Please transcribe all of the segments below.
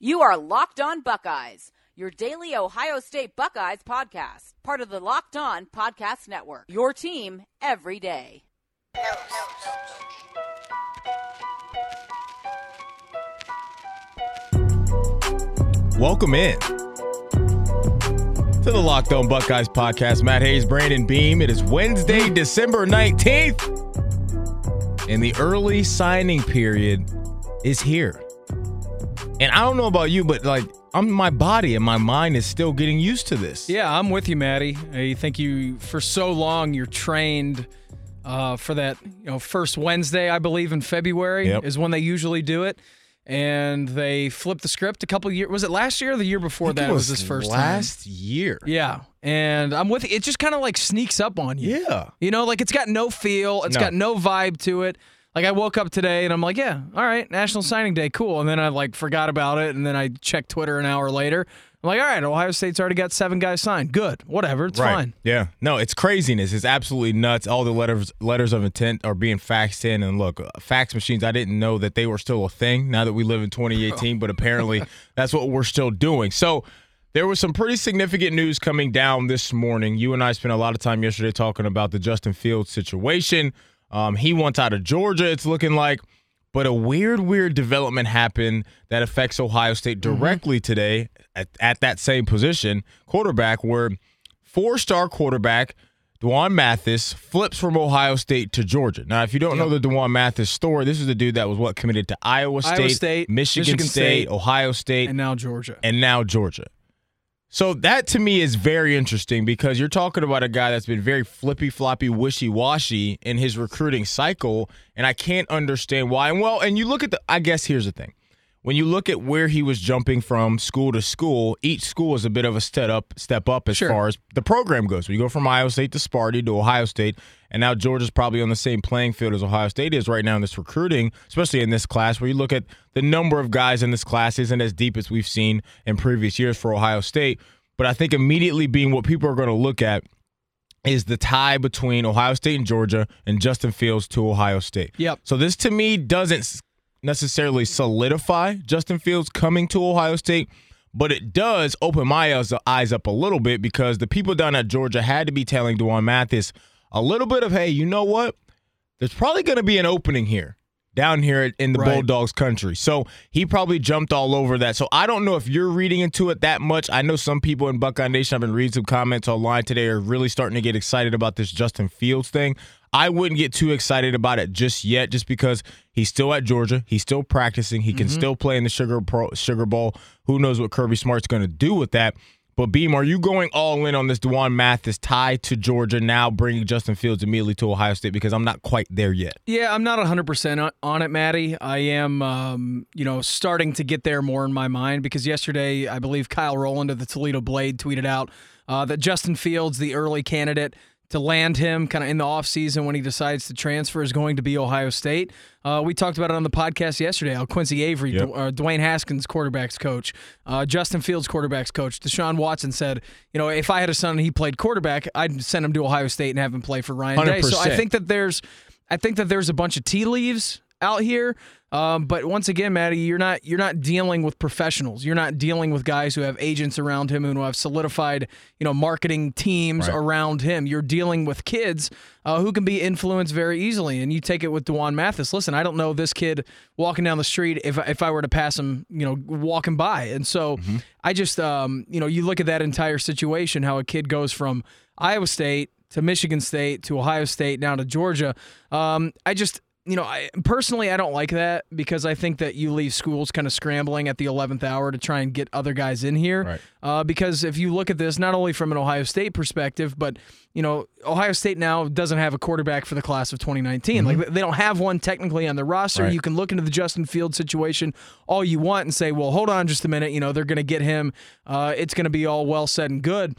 You are Locked On Buckeyes, your daily Ohio State Buckeyes podcast, part of the Locked On Podcast Network. Your team every day. Welcome in to the Locked On Buckeyes podcast. Matt Hayes, Brandon Beam. It is Wednesday, December 19th, and the early signing period is here. And I don't know about you, but like I'm my body and my mind is still getting used to this. Yeah, I'm with you, Maddie. I think you for so long you're trained uh, for that. You know, first Wednesday, I believe in February Yep. is when they usually do it, and they flipped the script a couple years. Was it last year or the year before that it was this first last year. Yeah, and I'm with you. It just kind of like sneaks up on you. Yeah. You know, like it's got no feel, It's No. got no vibe to it. Like I woke up today and I'm like, yeah, all right, National Signing Day, cool. And then I like forgot about it, and then I checked Twitter an hour later. I'm like, all right, Ohio State's already got seven guys signed. Good, whatever, it's right. fine. Yeah. No, it's craziness. It's absolutely nuts. All the letters letters of intent are being faxed in. And look, uh, fax machines, I didn't know that they were still a thing now that we live in 2018, but apparently that's what we're still doing. So there was some pretty significant news coming down this morning. You and I spent a lot of time yesterday talking about the Justin Fields situation. Um, he wants out of Georgia, it's looking like. But a weird, weird development happened that affects Ohio State directly today at, at that same position, quarterback, where four star quarterback Dwan Mathis flips from Ohio State to Georgia. Now, if you don't know the Dwan Mathis story, this is the dude that was what committed to Iowa State, Iowa State, Michigan, Michigan State, State, Ohio State, And now Georgia. and now Georgia. So that to me is very interesting because you're talking about a guy that's been very flippy floppy, wishy washy in his recruiting cycle, and I can't understand why. And well, and you look at the. I guess here's the thing: when you look at where he was jumping from school to school, each school is a bit of a step up, step up as Sure. far as the program goes. We go from Iowa State to Sparty to Ohio State, and now Georgia's probably on the same playing field as Ohio State is right now in this recruiting, especially in this class. Where you look at the number of guys in this class isn't as deep as we've seen in previous years for Ohio State. But I think immediately being what people are going to look at is the tie between Ohio State and Georgia and Justin Fields to Ohio State. Yep. So this to me doesn't necessarily solidify Justin Fields coming to Ohio State, but it does open my eyes- up a little bit because the people down at Georgia had to be telling Dwan Mathis a little bit of, hey, you know what? There's probably going to be an opening here down here in the Right. Bulldogs country. So he probably jumped all over that. So I don't know if you're reading into it that much. I know some people in Buckeye Nation, I've been reading some comments online today, are really starting to get excited about this Justin Fields thing. I wouldn't get too excited about it just yet, just because he's still at Georgia. He's still practicing. He can mm-hmm. still play in the Sugar Pro, Sugar Bowl. Who knows what Kirby Smart's going to do with that? But Beam, are you going all in on this Dwan Mathis tie to Georgia now, bringing Justin Fields immediately to Ohio State? Because I'm not quite there yet. Yeah, I'm not 100% on- it, Maddie. I am, um, you know, starting to get there more in my mind because yesterday, I believe Kyle Rowland of the Toledo Blade tweeted out uh, that Justin Fields, the early candidate to land him kind of in the offseason when he decides to transfer, is going to be Ohio State. Uh, we talked about it on the podcast yesterday. How Quincy Avery, Yep. Uh, Dwayne Haskins, quarterbacks coach, uh, Justin Fields, quarterbacks coach, Deshaun Watson said, you know, if I had a son and he played quarterback, I'd send him to Ohio State and have him play for Ryan Day. So I think that there's I think that there's a bunch of tea leaves out here. Um, but once again, Maddie, you're not you're not dealing with professionals. You're not dealing with guys who have agents around him and who have solidified, you know, marketing teams Right. around him. You're dealing with kids uh, who can be influenced very easily. And you take it with Dwan Mathis. Listen, I don't know this kid walking down the street if if I were to pass him, you know, walking by. And so Mm-hmm. I just, um, you know, you look at that entire situation, how a kid goes from Iowa State to Michigan State to Ohio State now to Georgia. Um, I just, you know, I, personally, I don't like that because I think that you leave schools kind of scrambling at the 11th hour to try and get other guys in here. Right. Uh, because if you look at this, not only from an Ohio State perspective, but, you know, Ohio State now doesn't have a quarterback for the class of 2019. Like, they don't have one technically on the roster. Right. You can look into the Justin Field situation all you want and say, well, hold on just a minute. You know, they're going to get him. Uh, it's going to be all well said and good.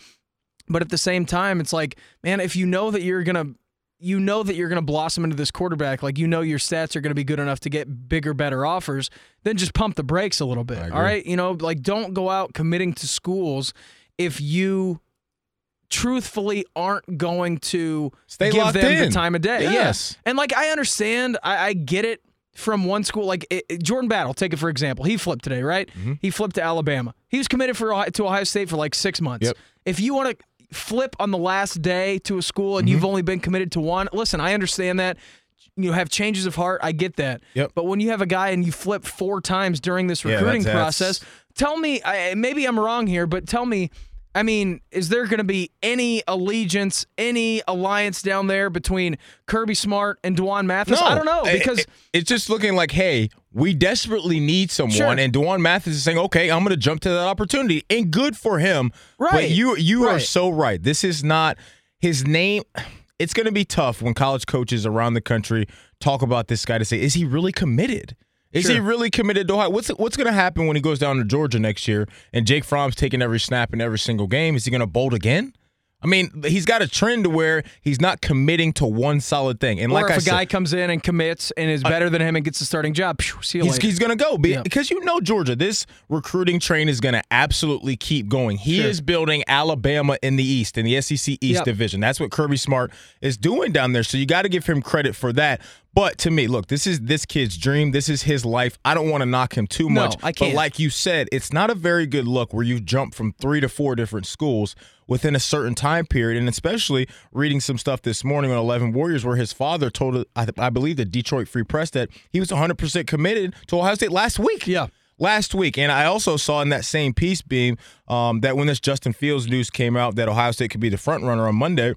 But at the same time, it's like, man, if you know that you're gonna you know that you're going to blossom into this quarterback, like you know your stats are going to be good enough to get bigger, better offers, then just pump the brakes a little bit. All right, you know, like don't go out committing to schools if you truthfully aren't going to Stay give locked them in. the time of day. Yes. And like I understand, I, I get it. from one school, like it, it- Jordan Battle, take it for example. He flipped today, right? Mm-hmm. He flipped to Alabama. He was committed for Ohio, to Ohio State for like six months. Yep. If you want to flip on the last day to a school and you've mm-hmm. only been committed to one, listen, I understand that. You have changes of heart. I get that. Yep. But when you have a guy and you flip four times during this Yeah, recruiting that's- process, tell me, I, maybe I'm wrong here, but tell me, I mean, is there going to be any allegiance, any alliance down there between Kirby Smart and Dwan Mathis? I don't know because it- it's just looking like, hey, we desperately need someone, Sure. and Dwan Mathis is saying, okay, I'm going to jump to that opportunity, and good for him. Right. But you you are so right. This is not his name. It's going to be tough when college coaches around the country talk about this guy to say, is he really committed? Is he really committed to Ohio? What's what's going to happen when he goes down to Georgia next year and Jake Fromm's taking every snap in every single game? Is he going to bolt again? I mean, he's got a trend to where he's not committing to one solid thing. And or like if I a said, guy comes in and commits and is better than him and gets the starting job, phew, see you He's, later. he's going to go be- Yeah. because you know Georgia. This recruiting train is going to absolutely keep going. He Sure. is building Alabama in the East in the SEC East Yep. division. That's what Kirby Smart is doing down there. So you got to give him credit for that. But to me, look, this is this kid's dream. This is his life. I don't want to knock him too much. No. I can't. But like you said, it's not a very good look where you jump from three to four different schools within a certain time period. And especially reading some stuff this morning on 11 Warriors where his father told, I, I believe, the Detroit Free Press that he was 100% committed to Ohio State last week. Yeah. Last week. And I also saw in that same piece beam um, that when this Justin Fields news came out that Ohio State could be the front runner on Monday,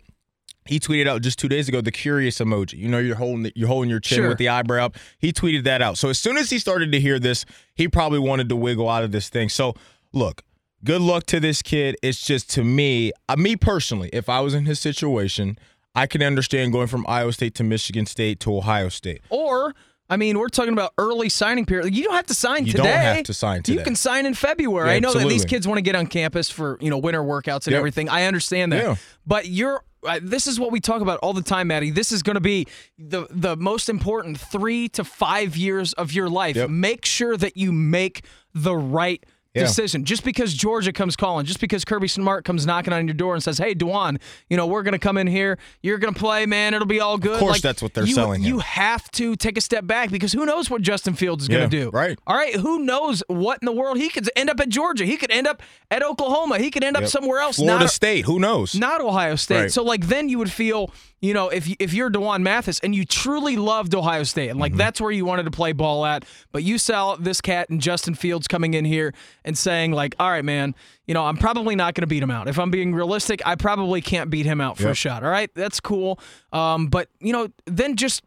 he tweeted out just two days ago the curious emoji. You know, you're holding you're holding your chin Sure. with the eyebrow up. He tweeted that out. So as soon as he started to hear this, he probably wanted to wiggle out of this thing. So look, good luck to this kid. It's just to me, uh, me personally, if I was in his situation, I can understand going from Iowa State to Michigan State to Ohio State. Or, I mean, we're talking about early signing period. You don't have to sign You today. don't have to sign today. You can sign in February. Yeah, I know that these kids want to get on campus for you know winter workouts and Yep. everything. I understand that. Yeah. But you're. This is what we talk about all the time, Maddie. This is going to be the the most important three to five years of your life. Yep. Make sure that you make the right Yeah. decision. Just because Georgia comes calling, just because Kirby Smart comes knocking on your door and says, "Hey, Dwan, you know we're going to come in here. You're going to play, man. It'll be all good." Of course Like, that's what they're you, selling You him. have to take a step back because who knows what Justin Fields is going to do. right. All right. Who knows what in the world he could end up at Georgia? He could end up at Oklahoma. He could end up Yep. somewhere else. Florida not, State, who knows? not Ohio State. Right. So like then you would feel, you know, if if you're Dwan Mathis and you truly loved Ohio State and Mm-hmm. like that's where you wanted to play ball at, but you saw this cat and Justin Fields coming in here and saying like, all right, man, you know, I'm probably not going to beat him out. If I'm being realistic, I probably can't beat him out for a shot. All right, that's cool. Um, but you know, then just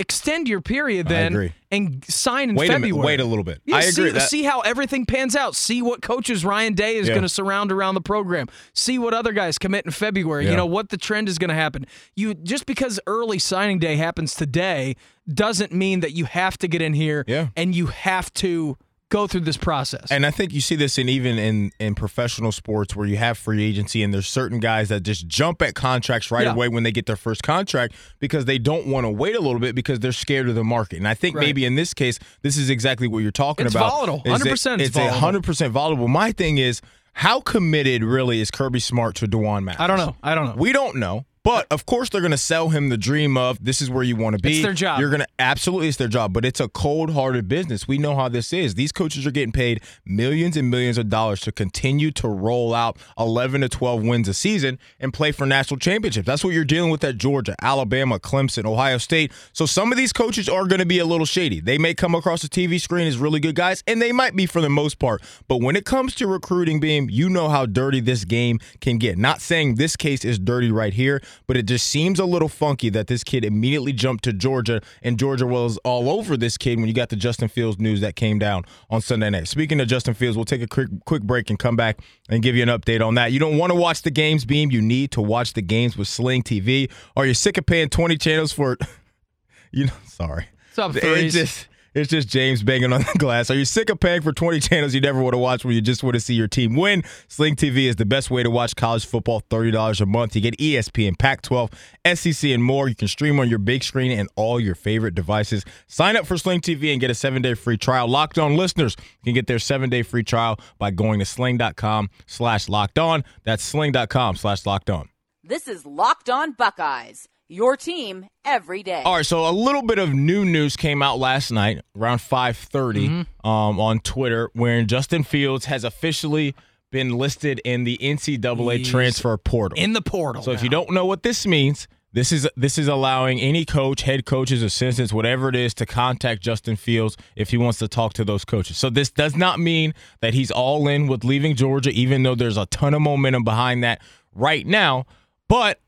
extend your period then and sign in wait a February. minute, wait a little bit. Yeah, I see, agree. That- see how everything pans out. See what coaches Ryan Day is Yeah. going to surround around the program. See what other guys commit in February. Yeah. You know what the trend is going to happen. You just because early signing day happens today doesn't mean that you have to get in here and you have to go through this process. And I think you see this in even in in professional sports where you have free agency and there's certain guys that just jump at contracts right Yeah. away when they get their first contract because they don't want to wait a little bit because they're scared of the market. And I think Right. maybe in this case, this is exactly what you're talking about. It's about. volatile. 100% it's It's a volatile. hundred percent volatile. My thing is, how committed really is Kirby Smart to Dwan Mathis? I don't know. I don't know. We don't know. But of course, they're going to sell him the dream of this is where you want to be. It's their job. You're going to absolutely it's their job, but it's a cold-hearted business. We know how this is. These coaches are getting paid millions and millions of dollars to continue to roll out 11 to 12 wins a season and play for national championships. That's what you're dealing with at Georgia, Alabama, Clemson, Ohio State. So some of these coaches are going to be a little shady. They may come across the TV screen as really good guys, and they might be for the most part. But when it comes to recruiting, beam, you know how dirty this game can get. Not saying this case is dirty right here, but it just seems a little funky that this kid immediately jumped to Georgia, and Georgia was all over this kid when you got the Justin Fields news that came down on Sunday night. Speaking of Justin Fields, we'll take a quick quick break and come back and give you an update on that. You don't want to watch the games, Beam. You need to watch the games with Sling TV. Are you sick of paying 20 channels for you know, sorry. What's up, threes? just it's just James banging on the glass. Are you sick of paying for 20 channels you never want to watch when you just want to see your team win? Sling TV is the best way to watch college football, $30 a month. You get ESPN, Pac 12, SEC, and more. You can stream on your big screen and all your favorite devices. Sign up for Sling TV and get a seven day free trial. Locked on listeners can get their seven day free trial by going to sling.com slash locked on. That's sling.com slash locked on. This is Locked On Buckeyes, Your team every day. All right, so a little bit of new news came out last night around 5:30 Mm-hmm. um, on Twitter, wherein Justin Fields has officially been listed in the NCAA He's transfer portal. in the portal. so if you don't know what this means, this is this is allowing any coach, head coaches, assistants, whatever it is, to contact Justin Fields if he wants to talk to those coaches. So this does not mean that he's all in with leaving Georgia, even though there's a ton of momentum behind that right now. But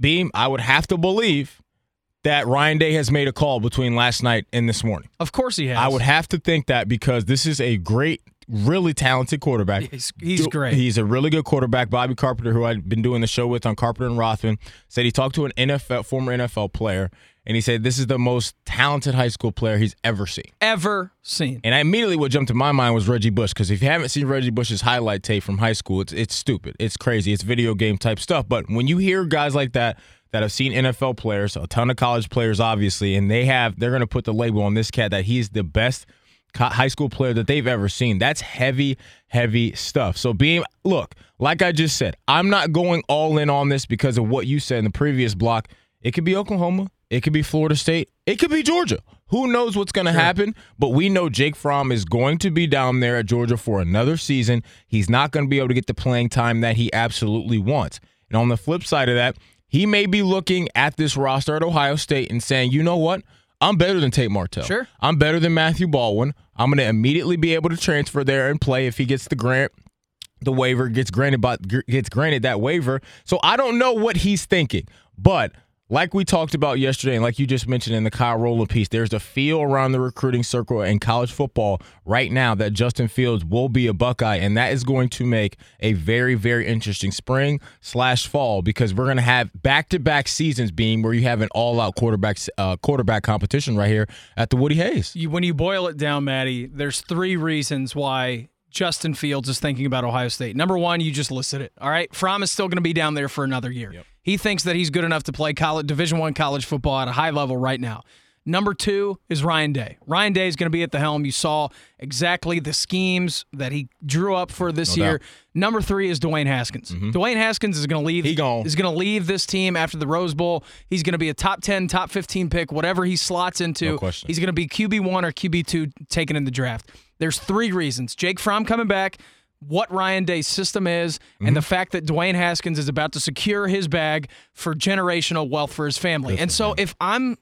Beam, I would have to believe that Ryan Day has made a call between last night and this morning. of course he has. I would have to think that because this is a great, really talented quarterback. He's, he's great. He's a really good quarterback. Bobby Carpenter, who I've been doing the show with on Carpenter and Rothman, said he talked to an NFL former NFL player, and he said this is the most talented high school player he's ever seen. ever seen. And I immediately what jumped to my mind was Reggie Bush because if you haven't seen Reggie Bush's highlight tape from high school, it's it's stupid, it's crazy, it's video game type stuff. But when you hear guys like that that have seen NFL players, a ton of college players, obviously, and they have they're going to put the label on this cat that he's the best high school player that they've ever seen. That's heavy, heavy stuff. So being look, like I just said, I'm not going all in on this because of what you said in the previous block. It could be Oklahoma. It could be Florida State. It could be Georgia. Who knows what's going to happen? But we know Jake Fromm is going to be down there at Georgia for another season. He's not going to be able to get the playing time that he absolutely wants. And on the flip side of that, he may be looking at this roster at Ohio State and saying, you know what? I'm better than Tate Martell. Sure. I'm better than Matthew Baldwin. I'm going to immediately be able to transfer there and play if he gets the grant the waiver gets granted by gets granted that waiver. So I don't know what he's thinking, but like we talked about yesterday, and like you just mentioned in the Kyle Rowland piece, there's a feel around the recruiting circle in college football right now that Justin Fields will be a Buckeye, and that is going to make a very, very interesting spring slash fall because we're going to have back to back seasons being where you have an all out quarterback uh, quarterback competition right here at the Woody Hayes. You, when you boil it down, Maddie, there's three reasons why Justin Fields is thinking about Ohio State. Number one, you just listed it. All right, Fromm is still going to be down there for another year. He thinks that he's good enough to play college Division One college football at a high level right now. Number two is Ryan Day. Ryan Day is going to be at the helm. You saw exactly the schemes that he drew up for this No year. doubt. Number three is Dwayne Haskins. Mm-hmm. Dwayne Haskins is going to leave. He gone. Is going to leave this team after the Rose Bowl. He's going to be a top ten, top fifteen pick, whatever he slots into. No question. He's going to be QB one or QB two taken in the draft. There's three reasons: Jake Fromm coming back, what Ryan Day's system is, and the mhm. fact that Dwayne Haskins is about to secure his bag for generational wealth for his family. and so, if I'm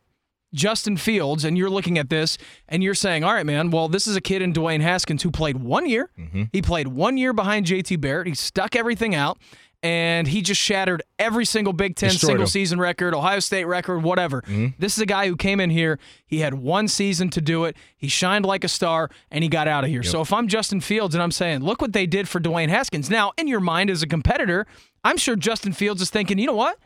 Justin Fields and you're looking at this and you're saying, all right, man, well, this is a kid in Dwayne Haskins who played one year. Mm-hmm. He played one year behind JT Barrett. He stuck everything out and he just shattered every single Big Ten Destroyed single him. season record, Ohio State record, whatever. Mm-hmm. This is a guy who came in here. He had one season to do it. He shined like a star and he got out of here. So if I'm Justin Fields and I'm saying, look what they did for Dwayne Haskins. Now, in your mind as a competitor, I'm sure Justin Fields is thinking, you know what?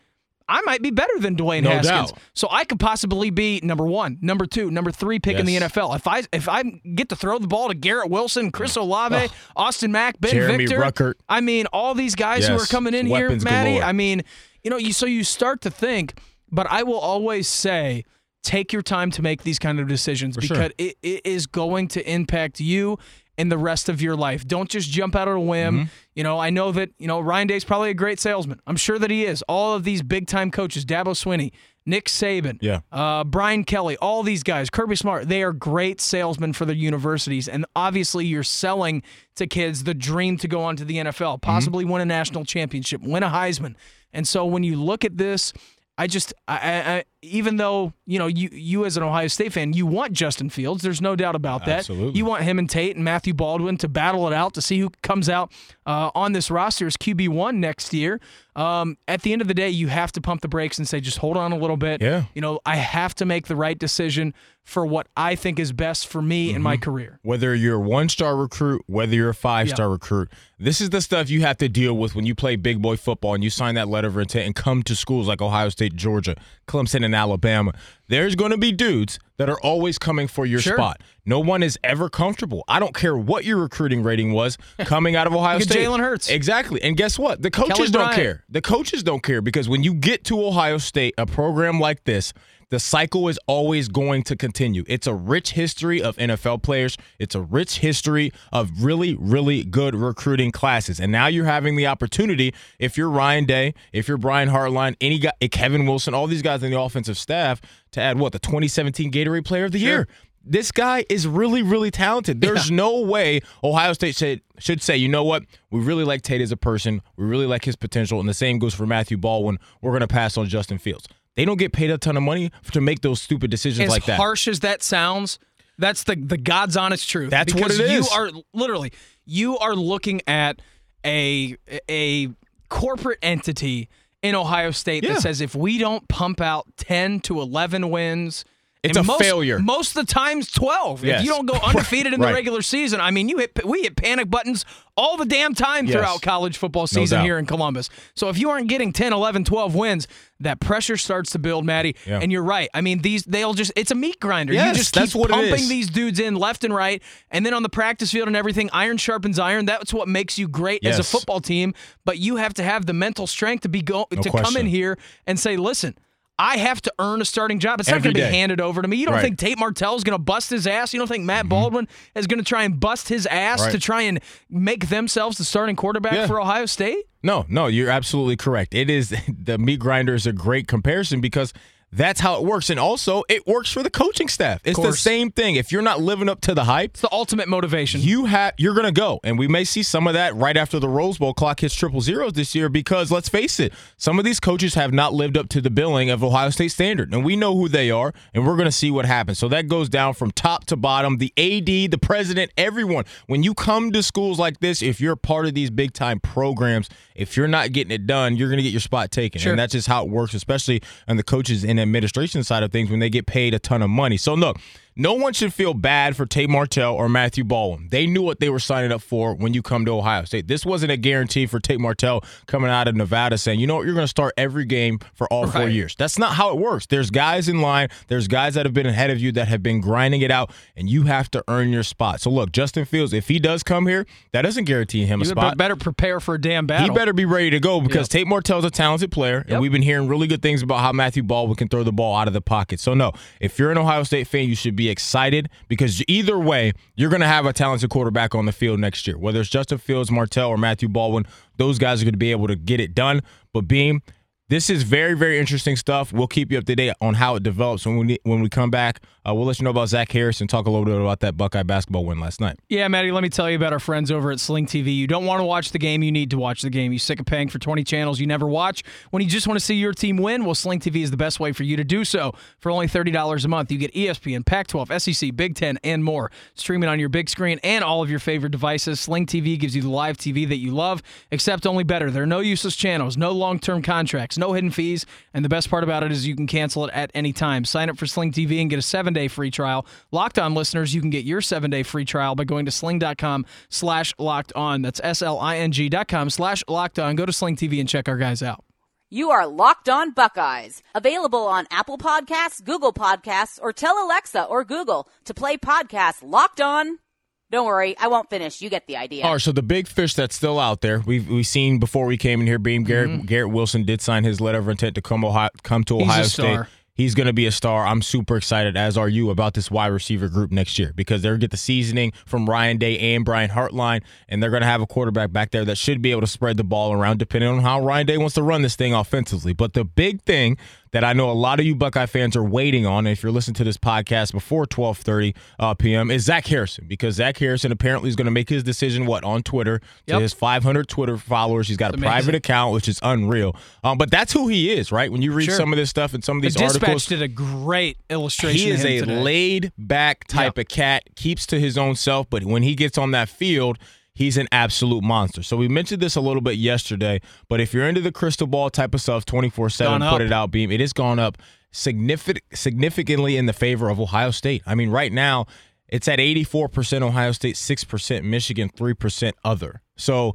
I might be better than Dwayne No Haskins. doubt. So I could possibly be number one, number two, number three pick in the NFL. If I if I get to throw the ball to Garrett Wilson, Chris Olave, Austin Mack, Ben Jeremy Victor, Ruckert. I mean, all these guys who are coming in Weapons here, Maddie. galore. I mean, you know, you so you start to think, but I will always say. Take your time to make these kind of decisions For sure. because it, it is going to impact you and the rest of your life. Don't just jump out on a whim. Mm-hmm. You know, I know that, you know, Ryan Day's probably a great salesman. I'm sure that he is. All of these big time coaches, Dabo Swinney, Nick Saban, Yeah. uh, Brian Kelly, all these guys, Kirby Smart, they are great salesmen for their universities. And obviously, you're selling to kids the dream to go on to the NFL, possibly win a national championship, win a Heisman. And so when you look at this, I just, I, I, even though you know you, you as an Ohio State fan, you want Justin Fields. There's no doubt about that. Absolutely. You want him and Tate and Matthew Baldwin to battle it out to see who comes out uh, on this roster as QB one next year. Um, at the end of the day, you have to pump the brakes and say, just hold on a little bit. Yeah. You know, I have to make the right decision for what I think is best for me in my Mm-hmm. career. whether you're a one star recruit, whether you're a five star recruit, this is the stuff you have to deal with when you play big boy football and you sign that letter of intent and come to schools like Ohio State, Georgia, Clemson, and Alabama. There's going to be dudes that are always coming for your Sure. spot. No one is ever comfortable. I don't care what your recruiting rating was coming out of Ohio State. Jalen Hurts. Exactly. And guess what? The coaches Kelly don't Bryant. care. The coaches don't care because when you get to Ohio State, a program like this, the cycle is always going to continue. It's a rich history of NFL players. It's a rich history of really, really good recruiting classes. And now you're having the opportunity, if you're Ryan Day, if you're Brian Hartline, any guy, eh, Kevin Wilson, all these guys in the offensive staff, to add what the 2017 Gatorade Player of the Sure. Year. This guy is really, really talented. There's no way Ohio State should, should say, you know what? We really like Tate as a person. We really like his potential. And the same goes for Matthew Baldwin. We're going to pass on Justin Fields. They don't get paid a ton of money to make those stupid decisions as like that. As harsh as that sounds, that's the the God's honest truth. That's what because it you are literally you are looking at a a corporate entity in Ohio State Yeah. that says if we don't pump out 10 to 11 wins It's and a most, failure. Most of the times 12. Yes. If you don't go undefeated in the Right. regular season, I mean you hit we hit panic buttons all the damn time Yes. throughout college football season doubt. here in Columbus. So if you aren't getting 10, 11, 12 wins, that pressure starts to build, Maddie. Yeah. And you're right. I mean, these they'll just it's a meat grinder. Yes, you just keep pumping these dudes in left and right, and then on the practice field and everything, iron sharpens iron. That's what makes you great as a football team. But you have to have the mental strength to be go to come in here and say, listen. I have to earn a starting job. It's not going to be handed over to me. You don't Right. Mm-hmm. think Tate Martell is going to bust his ass? You don't think Matt Baldwin is going to try and bust his ass Right. to try and make themselves the starting quarterback Yeah. for Ohio State? No, no, you're absolutely correct. It is the meat grinder is a great comparison because that's how it works. And also, it works for the coaching staff. It's the same thing. If you're not living up to the hype, It's the ultimate motivation. you have you're gonna go and we may see some of that right after the rose bowl clock hits triple zeros this year because let's face it some of these coaches have not lived up to the billing of ohio state standard and we know who they are and we're gonna see what happens so that goes down from top to bottom the ad the president everyone when you come to schools like this if you're part of these big time programs if you're not getting it done you're gonna get your spot taken Sure. and that's just how it works especially on the coaches administration side of things when they get paid a ton of money. So look no one should feel bad for Tate Martell or Matthew Baldwin. They knew what they were signing up for when you come to Ohio State. This wasn't a guarantee for Tate Martell coming out of Nevada saying, you know what, you're going to start every game for all four years. That's not how it works. There's guys in line, there's guys that have been ahead of you that have been grinding it out, and you have to earn your spot. So look, Justin Fields, if he does come here, that doesn't guarantee him a spot. you better prepare for a damn battle. He better be ready to go because Tate Martell's a talented player, and Yep. we've been hearing really good things about how Matthew Baldwin can throw the ball out of the pocket. So no, if you're an Ohio State fan, you should be excited because either way, you're going to have a talented quarterback on the field next year. Whether it's Justin Fields, Martell, or Matthew Baldwin, those guys are going to be able to get it done. But Beam, this is very, very interesting stuff. We'll keep you up to date on how it develops when we when we come back. Uh, we'll let you know about Zach Harris and talk a little bit about that Buckeye basketball win last night. Yeah, Maddie, let me tell you about our friends over at Sling TV. You don't want to watch the game, you need to watch the game. You sick of paying for 20 channels you never watch? When you just want to see your team win, well, Sling TV is the best way for you to do so. For only $30 a month, you get ESPN, Pac 12, SEC, Big Ten, and more. Streaming on your big screen and all of your favorite devices. Sling TV gives you the live TV that you love, except only better. There are no useless channels, no long term contracts, no hidden fees, and the best part about it is you can cancel it at any time. Sign up for Sling TV and get a seven day free trial. Locked on listeners, you can get your seven day free trial by going to sling.com slash locked on. That's S L I N G dot com slash locked on. Go to Sling TV and check our guys out. You are Locked On Buckeyes, available on Apple Podcasts, Google Podcasts, or tell Alexa or Google to play podcast Locked On. Don't worry, I won't finish. You get the idea. All right, so the big fish that's still out there, we've we've seen before we came in here. Beam Garrett Garrett Wilson did sign his letter of intent to come Ohio, come to Mm-hmm. He's a Ohio State. He's going to be a star. I'm super excited, as are you, about this wide receiver group next year because they're going to get the seasoning from Ryan Day and Brian Hartline, and they're going to have a quarterback back there that should be able to spread the ball around depending on how Ryan Day wants to run this thing offensively. But the big thing that I know a lot of you Buckeye fans are waiting on, if you're listening to this podcast before 12:30 uh, p.m., is Zach Harrison because Zach Harrison apparently is going to make his decision what on Twitter to Yep. his 500 Twitter followers. He's got a amazing. private account, which is unreal. Um, but that's who he is, right? When you read Sure. some of this stuff and some of The these Dispatch articles, did a great illustration. he is a today. laid back type of cat, keeps to his own self, but when he gets on that field, he's an absolute monster. So we mentioned this a little bit yesterday, but if you're into the crystal ball type of stuff, 24 7, put it out, beam, it has gone up significant, significantly in the favor of Ohio State. I mean, right now, it's at 84% Ohio State, 6% Michigan, 3% other. So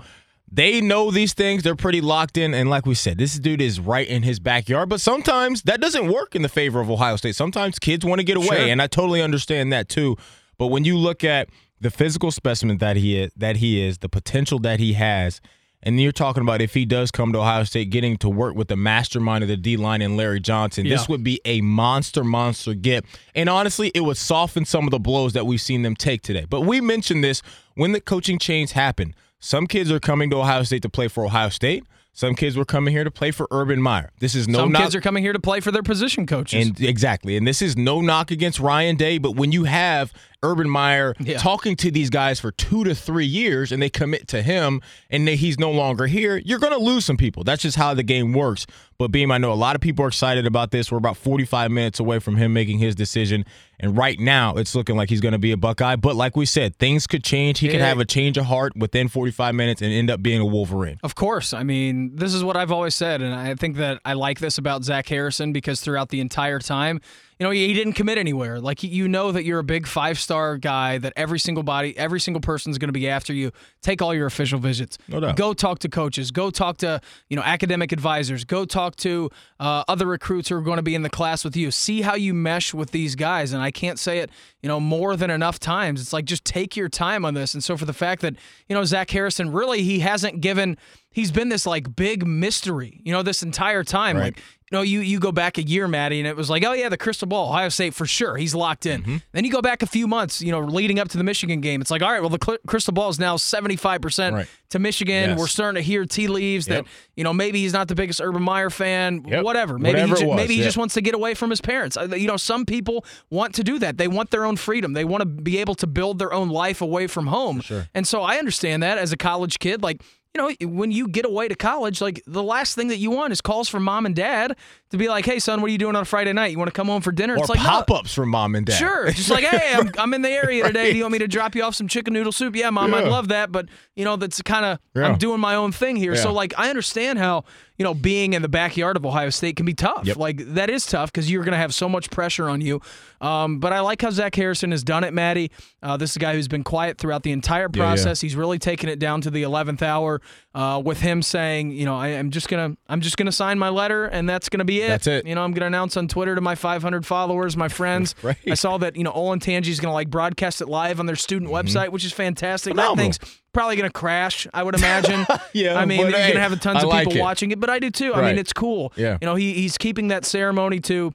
they know these things. They're pretty locked in. And like we said, this dude is right in his backyard. But sometimes that doesn't work in the favor of Ohio State. Sometimes kids want to get away. Sure. And I totally understand that too. But when you look at the physical specimen that he is, that he is, the potential that he has, And you're talking about if he does come to Ohio State, getting to work with the mastermind of the D line and Larry Johnson. Yeah. This would be a monster, monster get. And honestly, it would soften some of the blows that we've seen them take today. But we mentioned this when the coaching change happened. Some kids are coming to Ohio State to play for Ohio State. Some kids were coming here to play for Urban Meyer. This is no Some knock- kids are coming here to play for their position coaches. and exactly. And this is no knock against Ryan Day, but when you have Urban Meyer Yeah. talking to these guys for two to three years and they commit to him and they, he's no longer here, you're going to lose some people. That's just how the game works. But Beam, I know a lot of people are excited about this. We're about 45 minutes away from him making his decision. And right now, it's looking like he's going to be a Buckeye. But like we said, things could change. He could have a change of heart within 45 minutes and end up being a Wolverine. Of course. I mean, this is what I've always said, and I think that I like this about Zach Harrison because throughout the entire time, you know, he didn't commit anywhere. Like you know that you're a big five star guy, that every single body, every single person is going to be after you. Take all your official visits. No doubt. Go talk to coaches. Go talk to you know academic advisors. Go talk to uh, other recruits who are going to be in the class with you. See how you mesh with these guys. And I can't say it, you know, more than enough times. It's like just take your time on this. And so for the fact that you know Zach Harrison really he hasn't given. He's been this like big mystery, you know, this entire time. Right. Like you know, you you go back a year, Maddie, and it was like, oh yeah, the crystal ball, Ohio State for sure, he's locked in. Mm-hmm. Then you go back a few months, you know, leading up to the Michigan game, it's like, all right, well the crystal ball is now seventy five percent to Michigan. Yes. We're starting to hear tea leaves Yep. that you know maybe he's not the biggest Urban Meyer fan, Yep. whatever. Maybe Whatever he ju- was, maybe he just wants to get away from his parents. You know, some people want to do that. They want their own freedom. They want to be able to build their own life away from home. sure. And so I understand that as a college kid, like you know, when you get away to college, like the last thing that you want is calls from mom and dad to be like, "Hey, son, what are you doing on a Friday night? You want to come home for dinner?" Or it's like pop ups from mom and dad. Sure, just like, "Hey, I'm, I'm in the area today. Do you want me to drop you off some chicken noodle soup?" Yeah, mom, I'd love that, but you know, that's kind of Yeah. I'm doing my own thing here. So like, I understand how you know being in the backyard of Ohio State can be tough. Yep. Like that is tough because you're going to have so much pressure on you. Um, but I like how Zach Harrison has done it, Maddie. Uh, this is a guy who's been quiet throughout the entire Yeah, yeah. process. He's really taken it down to the eleventh hour uh, with him saying, you know, I, am just gonna, I'm just gonna sign my letter, and that's gonna be it. That's it. You know, I'm gonna announce on Twitter to my 500 followers, my friends. Right. I saw that you know Olentangy's gonna like broadcast it live on their student website, which is fantastic. Mm-hmm. Phenomenal. That thing's probably gonna crash, I would imagine. Yeah, I mean, but you're hey, gonna have tons I of like people it. watching it, but I do too. I mean, it's cool. Yeah. You know, he he's keeping that ceremony to.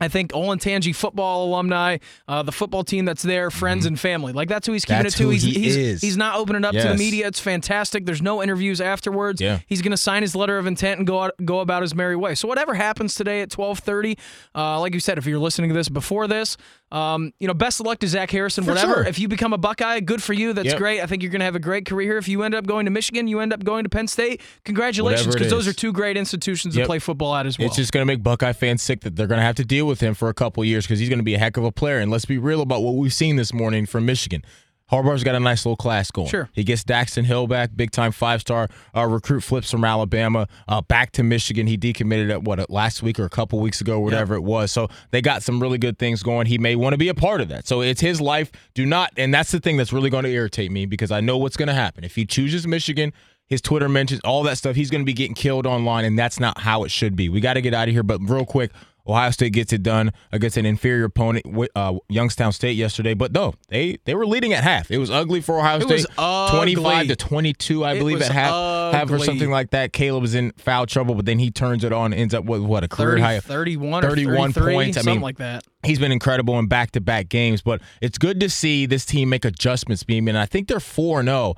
I think Olentangy football alumni, uh, the football team that's there, friends and family. Like that's who he's keeping Mm-hmm. That's it to. he's, he he's, he's not opening up to the media. It's fantastic. There's no interviews afterwards. Yeah. He's going to sign his letter of intent and go out, go about his merry way. So whatever happens today at 12:30, uh, like you said, if you're listening to this before this, um, you know, best of luck to Zach Harrison. For whatever. sure. If you become a Buckeye, good for you. That's Yep. great. I think you're going to have a great career here. If you end up going to Michigan, you end up going to Penn State. Congratulations, because those are two great institutions to play football at as well. It's just going to make Buckeye fans sick that they're going to have to deal with him for a couple years because he's going to be a heck of a player. And let's be real about what we've seen this morning from Michigan. Harbaugh's got a nice little class going. Sure. He gets Daxton Hill back, big time five star uh, recruit, flips from Alabama uh, back to Michigan. He decommitted at what last week or a couple weeks ago, whatever it was. So they got some really good things going. He may want to be a part of that. So it's his life. Do not, and that's the thing that's really going to irritate me because I know what's going to happen if he chooses Michigan. His Twitter mentions all that stuff. He's going to be getting killed online, and that's not how it should be. We got to get out of here. But real quick, Ohio State gets it done against an inferior opponent, uh, Youngstown State yesterday. But no, they they were leading at half. It was ugly for Ohio It State. was ugly. Twenty-five to twenty-two, I It believe, at half, half or something like that. Caleb was in foul trouble, but then he turns it on, ends up with what a career 30, high 31, 31 or 33, points. I something mean, like that. he's been incredible in back-to-back games but it's good to see this team make adjustments beam and i think they're 4-0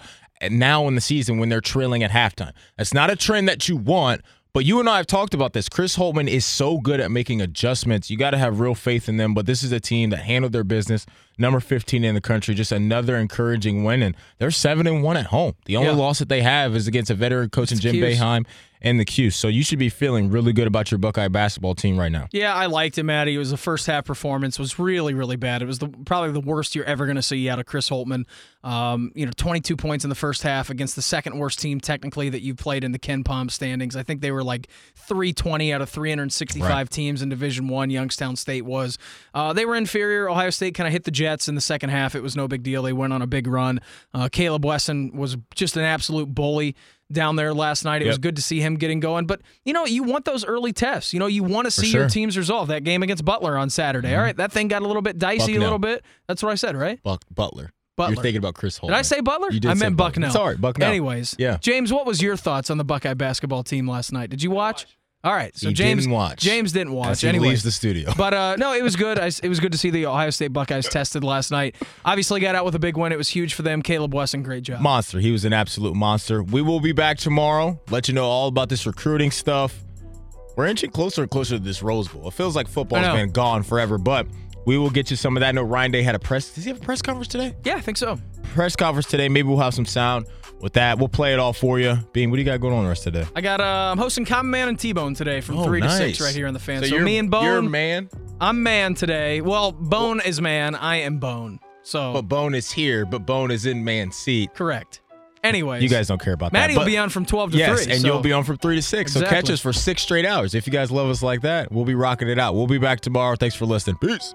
now in the season when they're trailing at halftime that's not a trend that you want but you and I have talked about this. Chris Holtmann is so good at making adjustments. You got to have real faith in them. But this is a team that handled their business. Number 15 in the country. Just another encouraging win. And they're 7 and 1 at home. The only Yeah. loss that they have is against a veteran coach in Jim Cuse. And the Cuse. So you should be feeling really good about your Buckeye basketball team right now. Yeah, I liked it, Maddie. It was the first half performance was really, really bad. It was the probably the worst you're ever going to see out of Chris Holtmann. Um, you know, 22 points in the first half against the second worst team technically that you played in the KenPom standings. I think they were like 320 out of 365 Right. teams in Division One. Youngstown State was. Uh, they were inferior. Ohio State kind of hit the Jets in the second half. It was no big deal. They went on a big run. Uh, Caleb Wesson was just an absolute bully down there last night. It was good to see him getting going. But you know, you want those early tests. You know, you want to see your team's resolve. That game against Butler on Saturday. All mm-hmm. right, that thing got a little bit dicey, a Bucknell. little bit. That's what I said, right? Buck Butler. Butler. You're thinking about Chris Holtmann. Did I say Butler? You did I meant Butler. Bucknell. Sorry, Bucknell. Anyways, Yeah. James, what was your thoughts on the Buckeye basketball team last night? Did you watch? All right, so He James didn't watch. James didn't watch. He Anyways, leaves the studio. but uh, no, it was good. I, it was good to see the Ohio State Buckeyes tested last night. Obviously, got out with a big win. It was huge for them. Caleb Wesson, great job. monster. He was an absolute monster. We will be back tomorrow. Let you know all about this recruiting stuff. We're inching closer and closer to this Rose Bowl. It feels like football's been gone forever, but we will get you some of that. I know Ryan Day had a press. Does he have a press conference today? Yeah, I think so. Press conference today. Maybe we'll have some sound with that. We'll play it all for you. Beam, what do you got going on the rest of the day? I got uh, I'm hosting Common Man and T Bone today from Oh, three to six right here on the fan. So, you're, me and Bone, You're man, I'm man today. Well, Bone is man. I am Bone. So but Bone is here, but Bone is in man's seat. correct. Anyways, You guys don't care about Maddie that. Maddie will be on from 12 to Yes, 3. and so- you'll be on from three to six. So catch us for six straight hours. If you guys love us like that, we'll be rocking it out. We'll be back tomorrow. Thanks for listening. Peace.